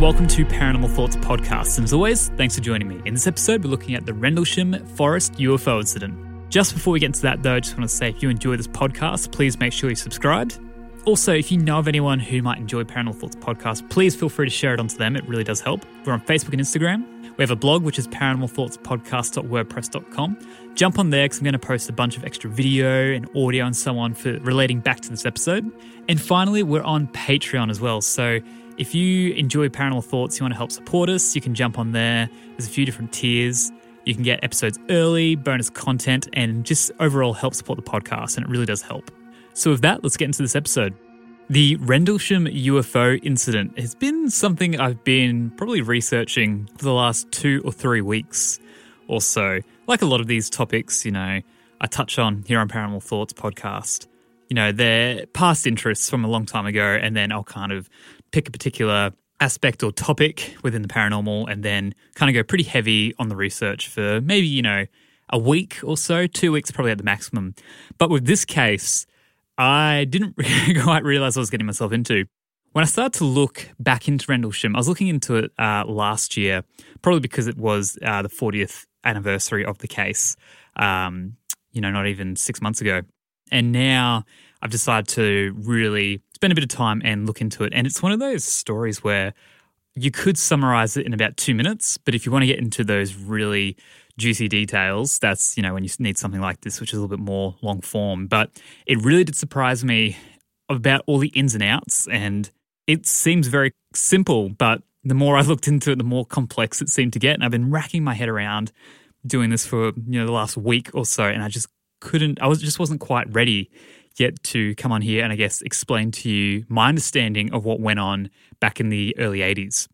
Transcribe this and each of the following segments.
Welcome to Paranormal Thoughts Podcast. And as always, thanks for joining me. In this episode, we're looking at the Rendlesham Forest UFO incident. Just before we get into that, though, I just want to say if you enjoy this podcast, please make sure you subscribed. Also, if you know of anyone who might enjoy Paranormal Thoughts Podcast, please feel free to share it onto them. It really does help. We're on Facebook and Instagram. We have a blog, which is paranormalthoughtspodcast.wordpress.com. Jump on there because I'm going to post a bunch of extra video and audio and so on for relating back to this episode. And finally, we're on Patreon as well. So if you enjoy Paranormal Thoughts, you want to help support us, you can jump on there. There's a few different tiers. You can get episodes early, bonus content, and just overall help support the podcast, and it really does help. So, with that, let's get into this episode. The Rendlesham UFO incident has been something I've been probably researching for the last two or three weeks or so. Like a lot of these topics, you know, I touch on here on Paranormal Thoughts podcast. You know, they're past interests from a long time ago, and then I'll kind of pick a particular aspect or topic within the paranormal and then kind of go pretty heavy on the research for maybe, you know, a week or so, two weeks probably at the maximum. But with this case, I didn't quite realize I was getting myself into. When I started to look back into Rendlesham, I was looking into it uh, last year, probably because it was uh, the 40th anniversary of the case, um, you know, not even six months ago. And now I've decided to really spend a bit of time and look into it. And it's one of those stories where you could summarize it in about two minutes, but if you want to get into those really juicy details, that's, you know, when you need something like this, which is a little bit more long form. But it really did surprise me about all the ins and outs. And it seems very simple, but the more I looked into it, the more complex it seemed to get. And I've been racking my head around doing this for, you know, the last week or so. And I just couldn't, I was just wasn't quite ready yet to come on here and I guess explain to you my understanding of what went on back in the early 80s.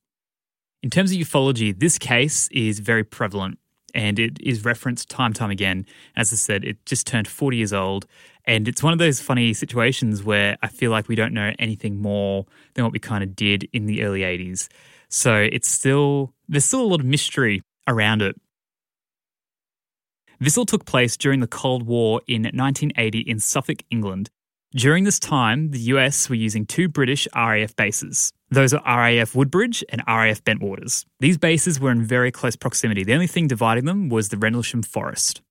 In terms of ufology, this case is very prevalent and it is referenced time time again. As I said, it just turned 40 years old. And it's one of those funny situations where I feel like we don't know anything more than what we kind of did in the early 80s. So it's still, there's still a lot of mystery around it. This all took place during the Cold War in 1980 in Suffolk, England. During this time, the US were using two British RAF bases. Those are RAF Woodbridge and RAF Bentwaters. These bases were in very close proximity. The only thing dividing them was the Rendlesham Forest.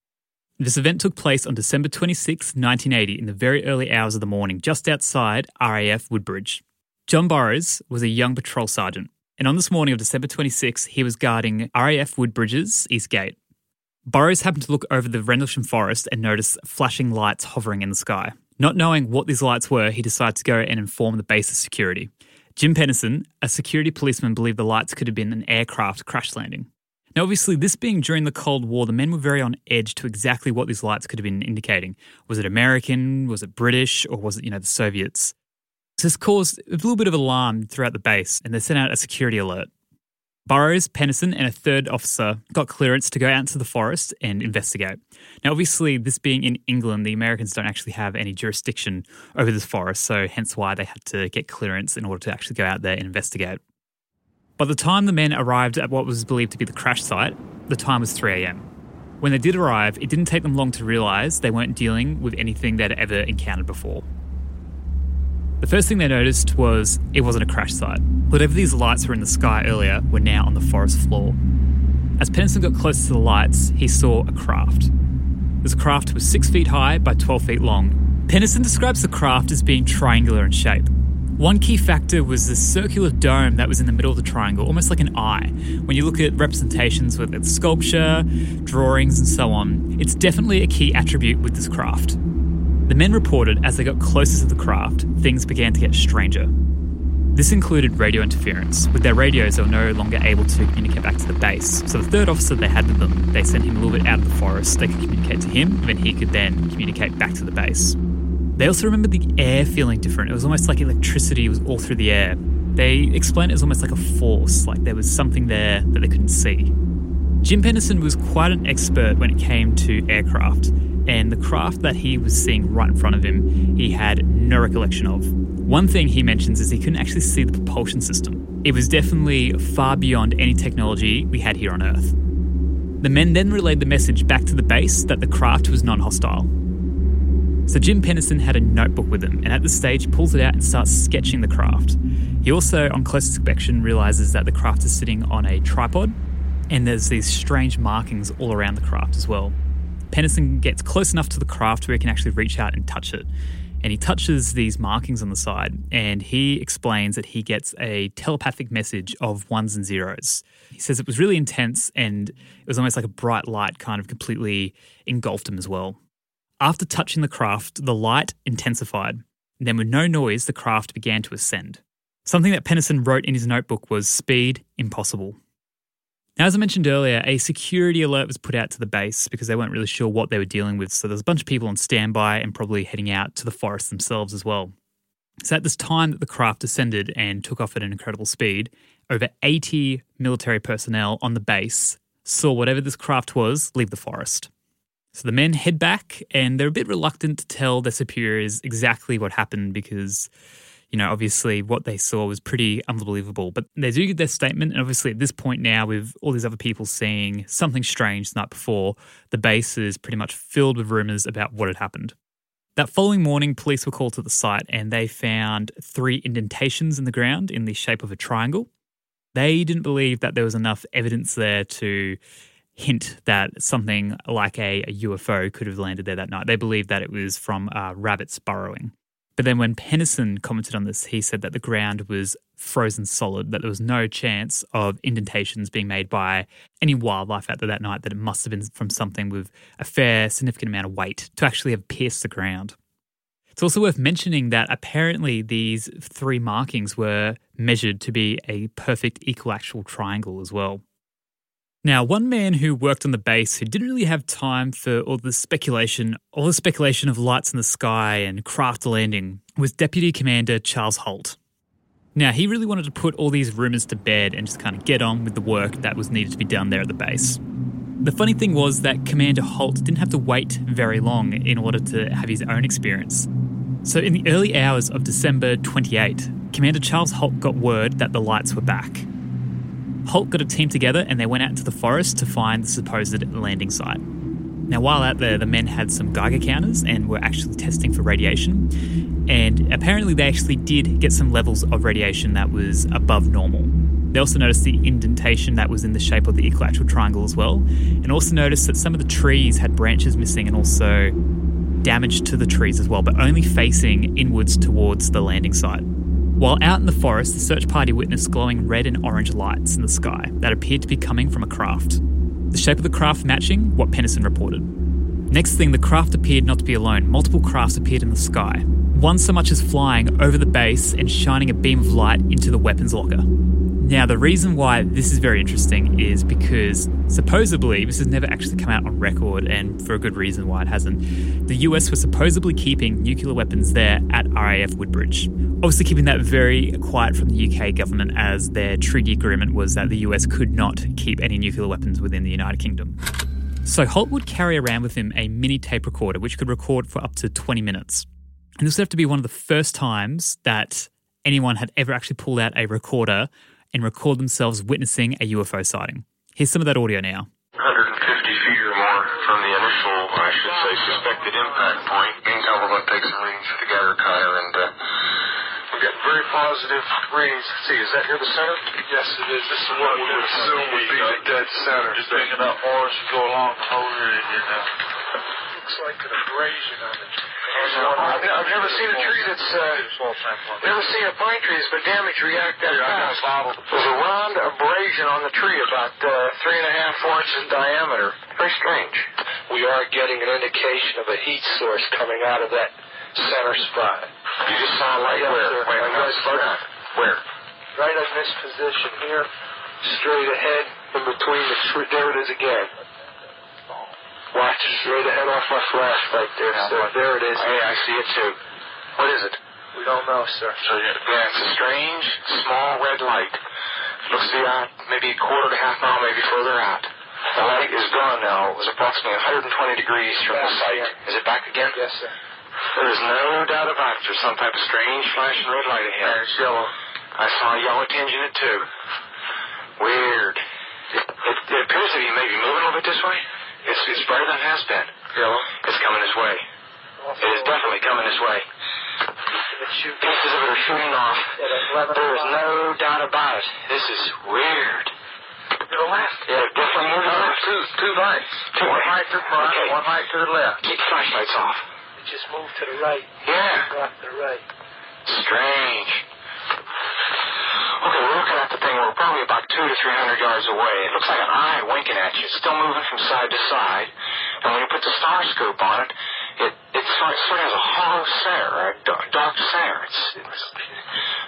This event took place on December 26, 1980, in the very early hours of the morning, just outside RAF Woodbridge. John Burroughs was a young patrol sergeant, and on this morning of December 26, he was guarding RAF Woodbridge's East Gate. Burroughs happened to look over the Rendlesham Forest and noticed flashing lights hovering in the sky. Not knowing what these lights were, he decided to go and inform the base's security. Jim Penniston, a security policeman, believed the lights could have been an aircraft crash landing. Now, obviously, this being during the Cold War, the men were very on edge to exactly what these lights could have been indicating. Was it American? Was it British? Or was it, you know, the Soviets? So this caused a little bit of alarm throughout the base, and they sent out a security alert. Burroughs, Penniston, and a third officer got clearance to go out into the forest and investigate. Now, obviously, this being in England, the Americans don't actually have any jurisdiction over this forest, so hence why they had to get clearance in order to actually go out there and investigate. By the time the men arrived at what was believed to be the crash site, the time was 3 am. When they did arrive, it didn't take them long to realise they weren't dealing with anything they'd ever encountered before. The first thing they noticed was it wasn't a crash site. Whatever these lights were in the sky earlier were now on the forest floor. As Penniston got closer to the lights, he saw a craft. This craft was 6 feet high by 12 feet long. Penniston describes the craft as being triangular in shape. One key factor was the circular dome that was in the middle of the triangle, almost like an eye. When you look at representations with its sculpture, drawings, and so on, it's definitely a key attribute with this craft. The men reported as they got closer to the craft, things began to get stranger. This included radio interference. With their radios, they were no longer able to communicate back to the base. So the third officer they had with them, they sent him a little bit out of the forest. They could communicate to him, and then he could then communicate back to the base. They also remember the air feeling different. It was almost like electricity was all through the air. They explained it as almost like a force, like there was something there that they couldn't see. Jim Penniston was quite an expert when it came to aircraft, and the craft that he was seeing right in front of him, he had no recollection of. One thing he mentions is he couldn't actually see the propulsion system. It was definitely far beyond any technology we had here on Earth. The men then relayed the message back to the base that the craft was non hostile. So Jim Penniston had a notebook with him, and at this stage, pulls it out and starts sketching the craft. He also, on close inspection, realizes that the craft is sitting on a tripod, and there's these strange markings all around the craft as well. Penniston gets close enough to the craft where he can actually reach out and touch it. And he touches these markings on the side, and he explains that he gets a telepathic message of ones and zeros. He says it was really intense, and it was almost like a bright light kind of completely engulfed him as well. After touching the craft, the light intensified. Then, with no noise, the craft began to ascend. Something that Penniston wrote in his notebook was speed impossible. Now, as I mentioned earlier, a security alert was put out to the base because they weren't really sure what they were dealing with. So there's a bunch of people on standby and probably heading out to the forest themselves as well. So at this time that the craft ascended and took off at an incredible speed, over 80 military personnel on the base saw whatever this craft was leave the forest. So the men head back and they're a bit reluctant to tell their superiors exactly what happened because, you know, obviously what they saw was pretty unbelievable. But they do get their statement. And obviously at this point now, with all these other people seeing something strange the night before, the base is pretty much filled with rumors about what had happened. That following morning, police were called to the site and they found three indentations in the ground in the shape of a triangle. They didn't believe that there was enough evidence there to hint that something like a, a, UFO could have landed there that night. They believed that it was from uh, rabbits burrowing. But then when Penniston commented on this, he said that the ground was frozen solid, that there was no chance of indentations being made by any wildlife out there that night, that it must have been from something with a fair, significant amount of weight to actually have pierced the ground. It's also worth mentioning that apparently these three markings were measured to be a perfect equilateral triangle as well. Now, one man who worked on the base who didn't really have time for all the speculation, all the speculation of lights in the sky and craft landing was Deputy Commander Charles Holt. Now, he really wanted to put all these rumours to bed and just kind of get on with the work that was needed to be done there at the base. The funny thing was that Commander Holt didn't have to wait very long in order to have his own experience. So, in the early hours of December 28, Commander Charles Holt got word that the lights were back. Holt got a team together and they went out into the forest to find the supposed landing site. Now, while out there, the men had some Geiger counters and were actually testing for radiation. And apparently, they actually did get some levels of radiation that was above normal. They also noticed the indentation that was in the shape of the equilateral triangle as well, and also noticed that some of the trees had branches missing and also damage to the trees as well, but only facing inwards towards the landing site. While out in the forest, the search party witnessed glowing red and orange lights in the sky that appeared to be coming from a craft. The shape of the craft matching what Penniston reported. Next thing, the craft appeared not to be alone. Multiple crafts appeared in the sky. One so much as flying over the base and shining a beam of light into the weapons locker. Now, the reason why this is very interesting is because supposedly, this has never actually come out on record, and for a good reason why it hasn't. The US was supposedly keeping nuclear weapons there at RAF Woodbridge. Obviously, keeping that very quiet from the UK government, as their treaty agreement was that the US could not keep any nuclear weapons within the United Kingdom. So, Holt would carry around with him a mini tape recorder which could record for up to 20 minutes. And this would have to be one of the first times that anyone had ever actually pulled out a recorder and record themselves witnessing a UFO sighting. Here's some of that audio now. 150 feet or more from the initial, I should say, suspected impact point. Meantime, we're going to take some readings together, Kyer, and uh, we got very positive readings. Let's see, is that here the center? Yes, it is. This is what we would assume would be the dead center. Just picking up more as you go along the whole area here. Looks like an abrasion on it. I've never seen a tree that's, uh, never seen a pine tree that's been damaged react that fast. There's a round abrasion on the tree about uh, three and a half, four inches in diameter. Very strange. We are getting an indication of a heat source coming out of that center spot. You just saw a light Yes, where? Wait, Right no, there. slow down. Where? Right in this position here, straight ahead, in between the tree. There it is again. Watch straight ahead off my flash right there, sir. There it is. Hey, I see it too. What is it? We don't know, sir. So yeah, yeah, it's a strange, small red light. Looks to be out maybe a quarter to half mile, maybe further out. The light is gone now. It was approximately 120 degrees from the site. again. Is it back again? Yes, sir. There is no doubt about it. There's some type of strange flashing red light ahead. it's yellow. I saw a yellow tinge in it too. Weird. It, it, it appears to be maybe moving a little bit this way. It's, it's brighter than it has been. Yellow. It's coming this way. It is definitely coming this way. Pieces of it are shooting off. There is no doubt about it. This is weird. To the left. Yeah, definitely moving No, left. two, two lights. Two one light to the front, Okay. one light to the left. Keep flashlights off. It just moved to the right. Yeah. Left to the right. Strange. Okay, we're looking at the thing. We're probably about two to three hundred yards away. It looks like an eye winking at you. It's still moving from side to side. And when you put the star scope on it, it it sort of, sort of has a hollow center, a dark, center. It's, it's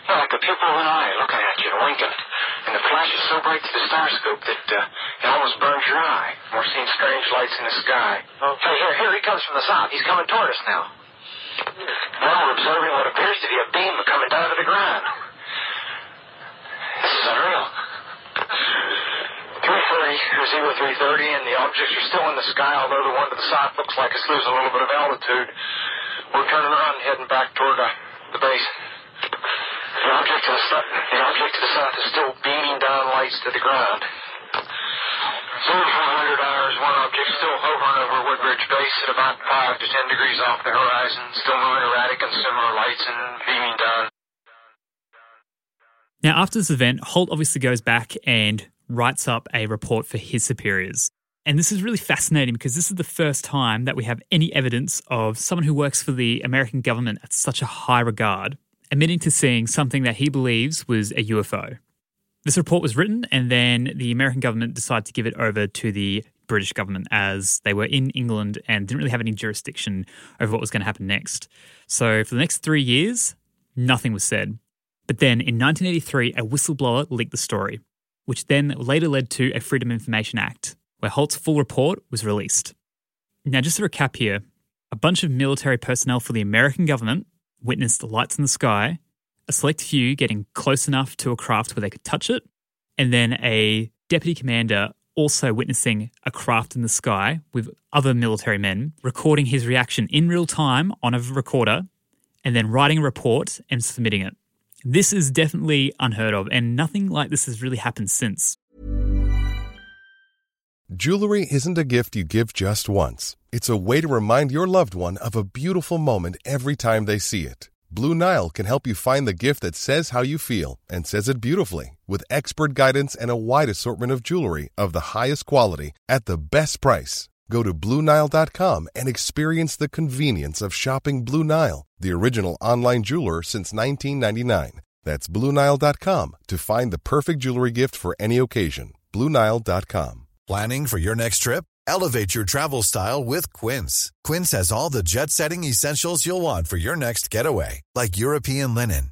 yeah, like the pupil of an eye looking at you and winking. And the flash is so bright through the star scope that uh, it almost burns your eye. We're seeing strange lights in the sky. Oh. Hey, here, here he comes from the south. He's coming toward us now. Now we're observing what appears to be a beam coming down to the ground. This is unreal. 330, zero 330, and the objects are still in the sky, although the one to the south looks like it's losing a little bit of altitude. We're turning around and heading back toward uh, the base. The object to the south, the object to the south is still beaming down lights to the ground. Zero 400 hours, one object still hovering over Woodbridge Base at about 5 to 10 degrees off the horizon, still moving erratic and similar lights and beaming down. Now, after this event, Holt obviously goes back and writes up a report for his superiors. And this is really fascinating because this is the first time that we have any evidence of someone who works for the American government at such a high regard admitting to seeing something that he believes was a UFO. This report was written, and then the American government decided to give it over to the British government as they were in England and didn't really have any jurisdiction over what was going to happen next. So, for the next three years, nothing was said. But then in 1983, a whistleblower leaked the story, which then later led to a Freedom Information Act, where Holt's full report was released. Now, just to recap here, a bunch of military personnel for the American government witnessed the lights in the sky, a select few getting close enough to a craft where they could touch it, and then a deputy commander also witnessing a craft in the sky with other military men, recording his reaction in real time on a recorder, and then writing a report and submitting it. This is definitely unheard of, and nothing like this has really happened since. Jewelry isn't a gift you give just once. It's a way to remind your loved one of a beautiful moment every time they see it. Blue Nile can help you find the gift that says how you feel and says it beautifully with expert guidance and a wide assortment of jewelry of the highest quality at the best price. Go to BlueNile.com and experience the convenience of shopping Blue Nile, the original online jeweler since 1999. That's BlueNile.com to find the perfect jewelry gift for any occasion. BlueNile.com. Planning for your next trip? Elevate your travel style with Quince. Quince has all the jet setting essentials you'll want for your next getaway, like European linen,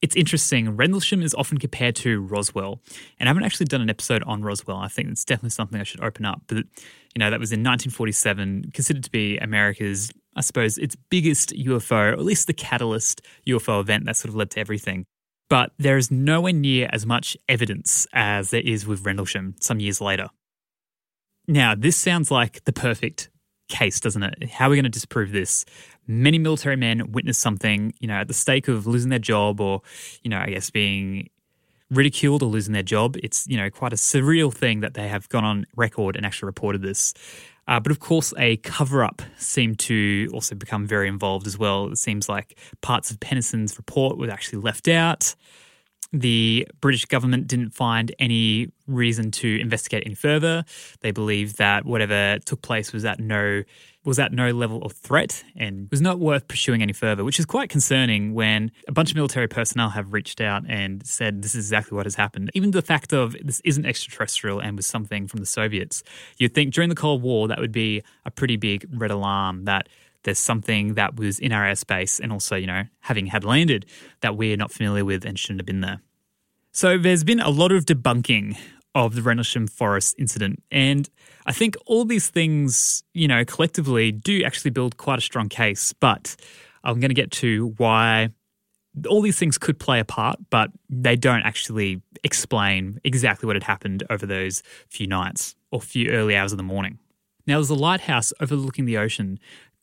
It's interesting. Rendlesham is often compared to Roswell, and I haven't actually done an episode on Roswell. I think it's definitely something I should open up. But you know, that was in 1947, considered to be America's, I suppose, its biggest UFO, or at least the catalyst UFO event that sort of led to everything. But there is nowhere near as much evidence as there is with Rendlesham some years later. Now, this sounds like the perfect case, doesn't it? How are we going to disprove this? Many military men witness something, you know, at the stake of losing their job or, you know, I guess being ridiculed or losing their job. It's, you know, quite a surreal thing that they have gone on record and actually reported this. Uh, but of course, a cover up seemed to also become very involved as well. It seems like parts of Penniston's report were actually left out. The British government didn't find any reason to investigate any further. They believed that whatever took place was at no was at no level of threat and was not worth pursuing any further, which is quite concerning when a bunch of military personnel have reached out and said this is exactly what has happened. Even the fact of this isn't extraterrestrial and was something from the Soviets, you'd think during the Cold War that would be a pretty big red alarm that there's something that was in our airspace and also, you know, having had landed that we're not familiar with and shouldn't have been there. So there's been a lot of debunking of the Rendlesham Forest incident. And I think all these things, you know, collectively do actually build quite a strong case. But I'm going to get to why all these things could play a part, but they don't actually explain exactly what had happened over those few nights or few early hours of the morning. Now, there's a lighthouse overlooking the ocean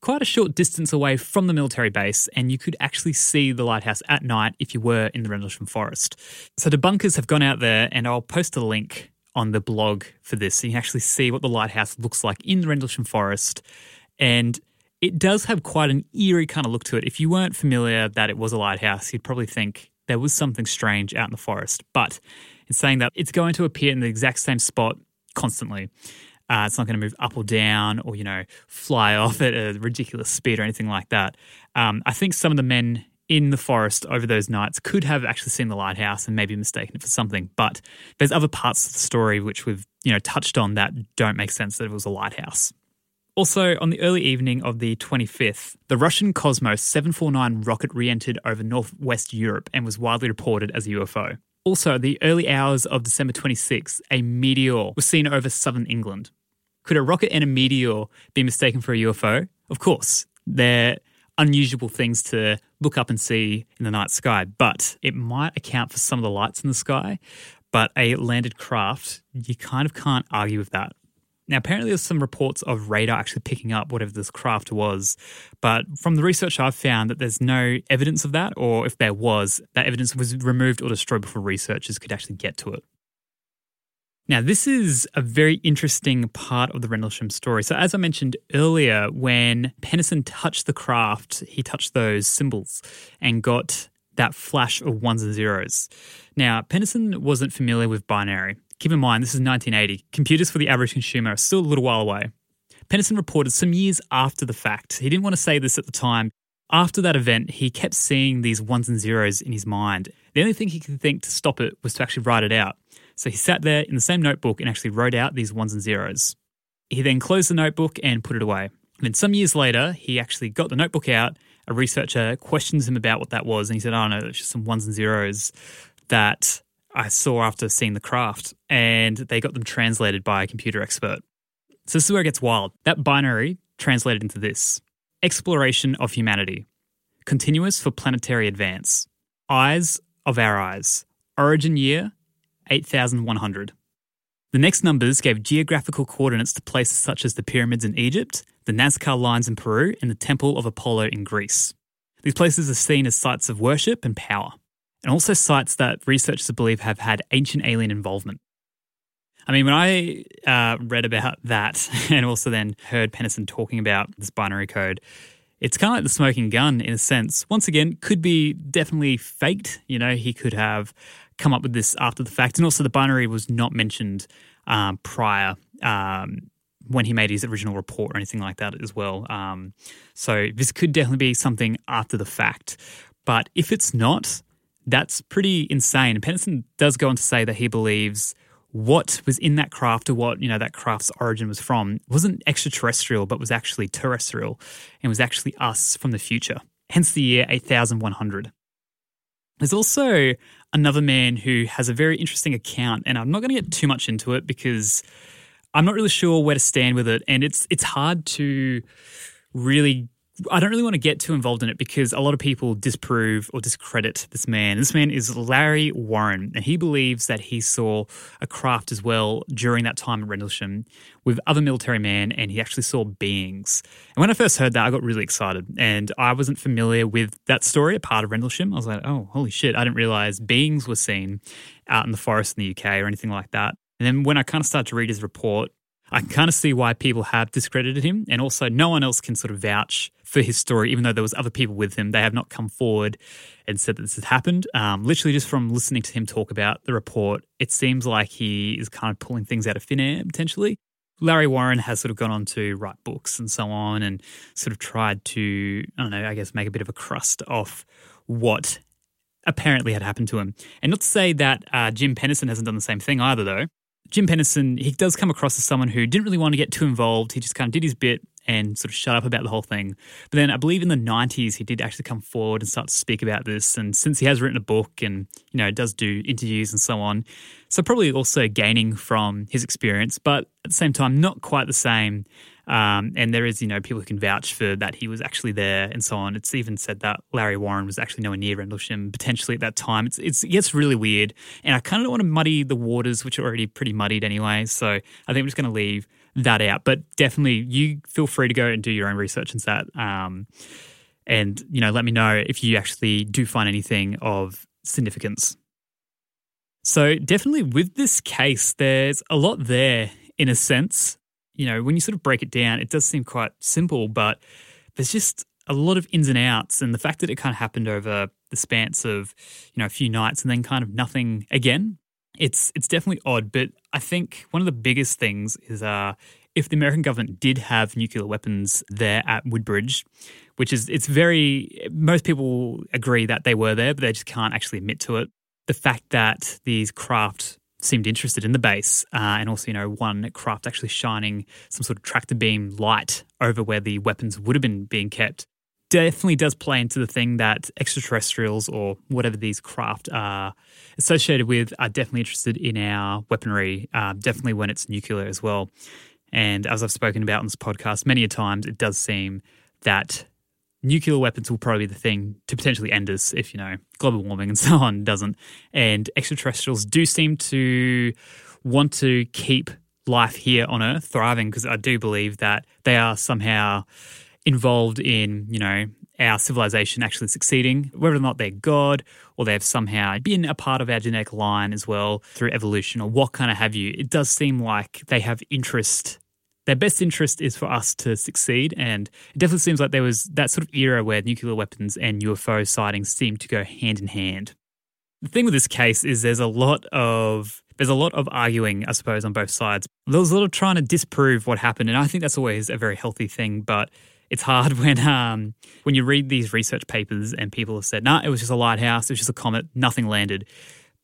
quite a short distance away from the military base, and you could actually see the lighthouse at night if you were in the Rendlesham Forest. So debunkers have gone out there, and I'll post a link on the blog for this so you can actually see what the lighthouse looks like in the Rendlesham Forest. And it does have quite an eerie kind of look to it. If you weren't familiar that it was a lighthouse, you'd probably think there was something strange out in the forest. But in saying that, it's going to appear in the exact same spot constantly. Uh, it's not going to move up or down or, you know, fly off at a ridiculous speed or anything like that. Um, I think some of the men in the forest over those nights could have actually seen the lighthouse and maybe mistaken it for something. But there's other parts of the story which we've, you know, touched on that don't make sense that it was a lighthouse. Also, on the early evening of the 25th, the Russian Cosmos 749 rocket re entered over northwest Europe and was widely reported as a UFO. Also, the early hours of December 26, a meteor was seen over southern England. Could a rocket and a meteor be mistaken for a UFO? Of course, they're unusual things to look up and see in the night sky, but it might account for some of the lights in the sky. But a landed craft, you kind of can't argue with that. Now, apparently, there's some reports of radar actually picking up whatever this craft was, but from the research I've found that there's no evidence of that, or if there was, that evidence was removed or destroyed before researchers could actually get to it. Now, this is a very interesting part of the Rendlesham story. So, as I mentioned earlier, when Penniston touched the craft, he touched those symbols and got that flash of ones and zeros. Now, Penniston wasn't familiar with binary. Keep in mind, this is 1980. Computers for the average consumer are still a little while away. Penniston reported some years after the fact. He didn't want to say this at the time. After that event, he kept seeing these ones and zeros in his mind. The only thing he could think to stop it was to actually write it out. So he sat there in the same notebook and actually wrote out these ones and zeros. He then closed the notebook and put it away. And then some years later, he actually got the notebook out. A researcher questions him about what that was, and he said, "Oh no, it's just some ones and zeros that I saw after seeing the craft, and they got them translated by a computer expert. So this is where it gets wild. That binary translated into this exploration of humanity, continuous for planetary advance, eyes of our eyes, origin year 8,100. The next numbers gave geographical coordinates to places such as the pyramids in Egypt, the Nazca lines in Peru, and the Temple of Apollo in Greece. These places are seen as sites of worship and power, and also sites that researchers believe have had ancient alien involvement. I mean, when I uh, read about that and also then heard Penniston talking about this binary code, it's kind of like the smoking gun in a sense. Once again, could be definitely faked. You know, he could have come up with this after the fact. And also, the binary was not mentioned um, prior um, when he made his original report or anything like that as well. Um, so, this could definitely be something after the fact. But if it's not, that's pretty insane. Penniston does go on to say that he believes what was in that craft or what you know that craft's origin was from wasn't extraterrestrial but was actually terrestrial and was actually us from the future hence the year 8100 there's also another man who has a very interesting account and i'm not going to get too much into it because i'm not really sure where to stand with it and it's it's hard to really I don't really want to get too involved in it because a lot of people disprove or discredit this man. This man is Larry Warren, and he believes that he saw a craft as well during that time at Rendlesham with other military men, and he actually saw beings. And when I first heard that, I got really excited, and I wasn't familiar with that story, a part of Rendlesham. I was like, oh, holy shit, I didn't realize beings were seen out in the forest in the UK or anything like that. And then when I kind of started to read his report, I can kind of see why people have discredited him, and also no one else can sort of vouch for his story, even though there was other people with him. They have not come forward and said that this has happened. Um, literally, just from listening to him talk about the report, it seems like he is kind of pulling things out of thin air potentially. Larry Warren has sort of gone on to write books and so on, and sort of tried to, I don't know, I guess make a bit of a crust off what apparently had happened to him. And not to say that uh, Jim Penniston hasn't done the same thing either, though. Jim Penniston, he does come across as someone who didn't really want to get too involved. He just kind of did his bit and sort of shut up about the whole thing. But then I believe in the 90s, he did actually come forward and start to speak about this. And since he has written a book and, you know, does do interviews and so on, so probably also gaining from his experience, but at the same time, not quite the same um, and there is, you know, people who can vouch for that he was actually there and so on. It's even said that Larry Warren was actually nowhere near Rendlesham potentially at that time. It's, it's it gets really weird, and I kind of don't want to muddy the waters, which are already pretty muddied anyway. So I think I'm just going to leave that out. But definitely, you feel free to go and do your own research into that. Um, and you know, let me know if you actually do find anything of significance. So definitely with this case, there's a lot there in a sense you know, when you sort of break it down, it does seem quite simple, but there's just a lot of ins and outs. And the fact that it kind of happened over the span of, you know, a few nights and then kind of nothing again, it's it's definitely odd. But I think one of the biggest things is uh, if the American government did have nuclear weapons there at Woodbridge, which is it's very most people agree that they were there, but they just can't actually admit to it. The fact that these craft seemed interested in the base, uh, and also, you know, one craft actually shining some sort of tractor beam light over where the weapons would have been being kept. Definitely does play into the thing that extraterrestrials or whatever these craft are associated with are definitely interested in our weaponry, uh, definitely when it's nuclear as well. And as I've spoken about on this podcast many a times, it does seem that nuclear weapons will probably be the thing to potentially end us if, you know, global warming and so on doesn't. And extraterrestrials do seem to want to keep life here on Earth thriving because I do believe that they are somehow involved in, you know, our civilization actually succeeding, whether or not they're God or they've somehow been a part of our genetic line as well through evolution or what kind of have you. It does seem like they have interest their best interest is for us to succeed. And it definitely seems like there was that sort of era where nuclear weapons and UFO sightings seemed to go hand in hand. The thing with this case is there's a lot of there's a lot of arguing, I suppose, on both sides. There's a lot of trying to disprove what happened, and I think that's always a very healthy thing. But it's hard when um, when you read these research papers and people have said, "No, nah, it was just a lighthouse, it was just a comet, nothing landed."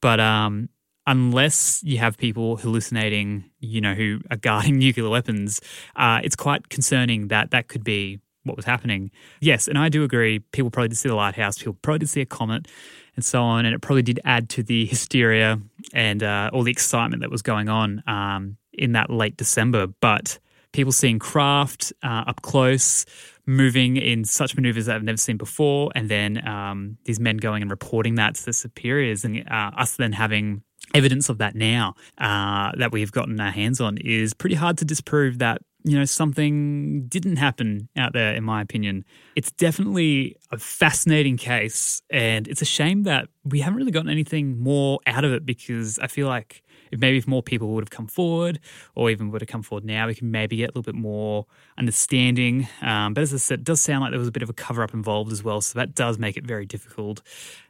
But um, unless you have people hallucinating, you know, who are guarding nuclear weapons, uh, it's quite concerning that that could be what was happening. Yes, and I do agree. People probably did see the lighthouse. People probably did see a comet, and so on. And it probably did add to the hysteria and uh, all the excitement that was going on um, in that late December. But people seeing craft uh, up close, moving in such maneuvers that I've never seen before, and then um, these men going and reporting that to the superiors, and uh, us then having evidence of that now uh, that we've gotten our hands on is pretty hard to disprove that you know something didn't happen out there in my opinion. It's definitely a fascinating case. And it's a shame that we haven't really gotten anything more out of it because i feel like if maybe if more people would have come forward or even would have come forward now we can maybe get a little bit more understanding um, but as i said it does sound like there was a bit of a cover up involved as well so that does make it very difficult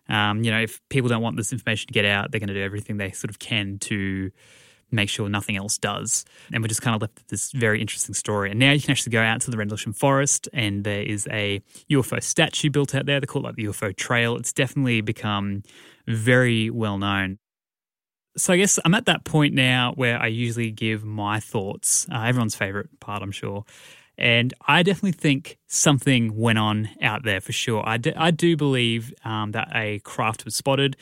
um, you know if people don't want this information to get out they're going to do everything they sort of can to make sure nothing else does. And we're just kind of left with this very interesting story. And now you can actually go out to the Rendlesham Forest, and there is a UFO statue built out there. They call it like the UFO Trail. It's definitely become very well known. So I guess I'm at that point now where I usually give my thoughts. Uh, everyone's favorite part, I'm sure. And I definitely think something went on out there for sure. I do, I do believe um, that a craft was spotted,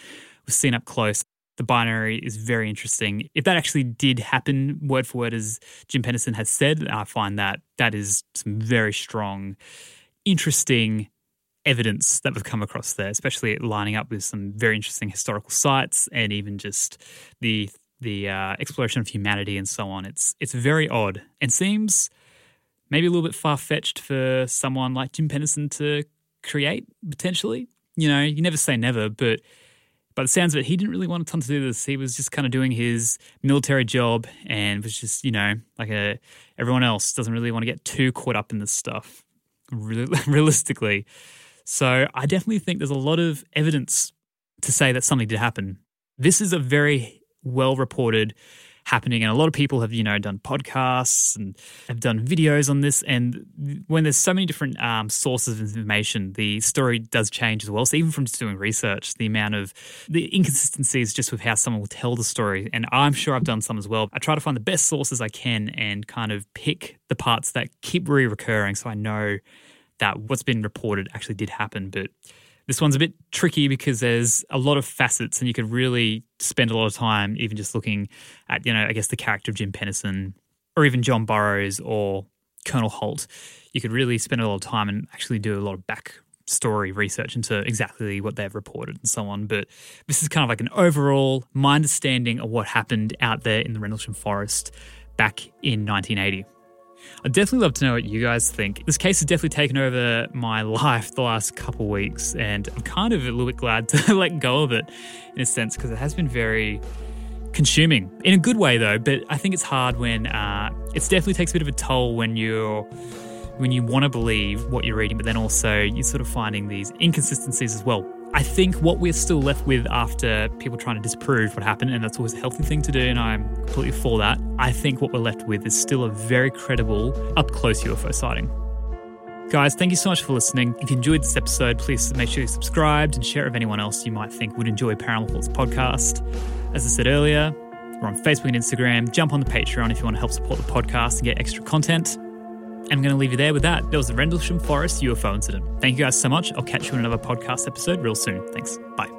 was seen up close the binary is very interesting. If that actually did happen, word for word, as Jim Penniston has said, I find that that is some very strong, interesting evidence that we've come across there, especially lining up with some very interesting historical sites and even just the the uh, exploration of humanity and so on. It's it's very odd and seems maybe a little bit far fetched for someone like Jim Penniston to create potentially. You know, you never say never, but by the sounds of it, he didn't really want a ton to do this. He was just kind of doing his military job and was just, you know, like a, everyone else doesn't really want to get too caught up in this stuff, realistically. So I definitely think there's a lot of evidence to say that something did happen. This is a very well reported happening. And a lot of people have, you know, done podcasts and have done videos on this. And when there's so many different um, sources of information, the story does change as well. So even from just doing research, the amount of the inconsistencies just with how someone will tell the story. And I'm sure I've done some as well. I try to find the best sources I can and kind of pick the parts that keep re-recurring so I know that what's been reported actually did happen. But this one's a bit tricky because there's a lot of facets, and you could really spend a lot of time even just looking at, you know, I guess the character of Jim Penniston or even John Burroughs or Colonel Holt. You could really spend a lot of time and actually do a lot of back story research into exactly what they've reported and so on. But this is kind of like an overall my understanding of what happened out there in the Rendlesham Forest back in 1980. I'd definitely love to know what you guys think. This case has definitely taken over my life the last couple weeks, and I'm kind of a little bit glad to let go of it in a sense because it has been very consuming in a good way though. But I think it's hard when uh, it definitely takes a bit of a toll when you're when you want to believe what you're reading, but then also you're sort of finding these inconsistencies as well. I think what we're still left with after people trying to disprove what happened, and that's always a healthy thing to do, and I'm completely for that. I think what we're left with is still a very credible, up close UFO sighting. Guys, thank you so much for listening. If you enjoyed this episode, please make sure you're subscribed and share it with anyone else you might think would enjoy Paranormal Thoughts podcast. As I said earlier, we're on Facebook and Instagram. Jump on the Patreon if you want to help support the podcast and get extra content. I'm going to leave you there with that. That was the Rendlesham Forest UFO incident. Thank you guys so much. I'll catch you in another podcast episode real soon. Thanks. Bye.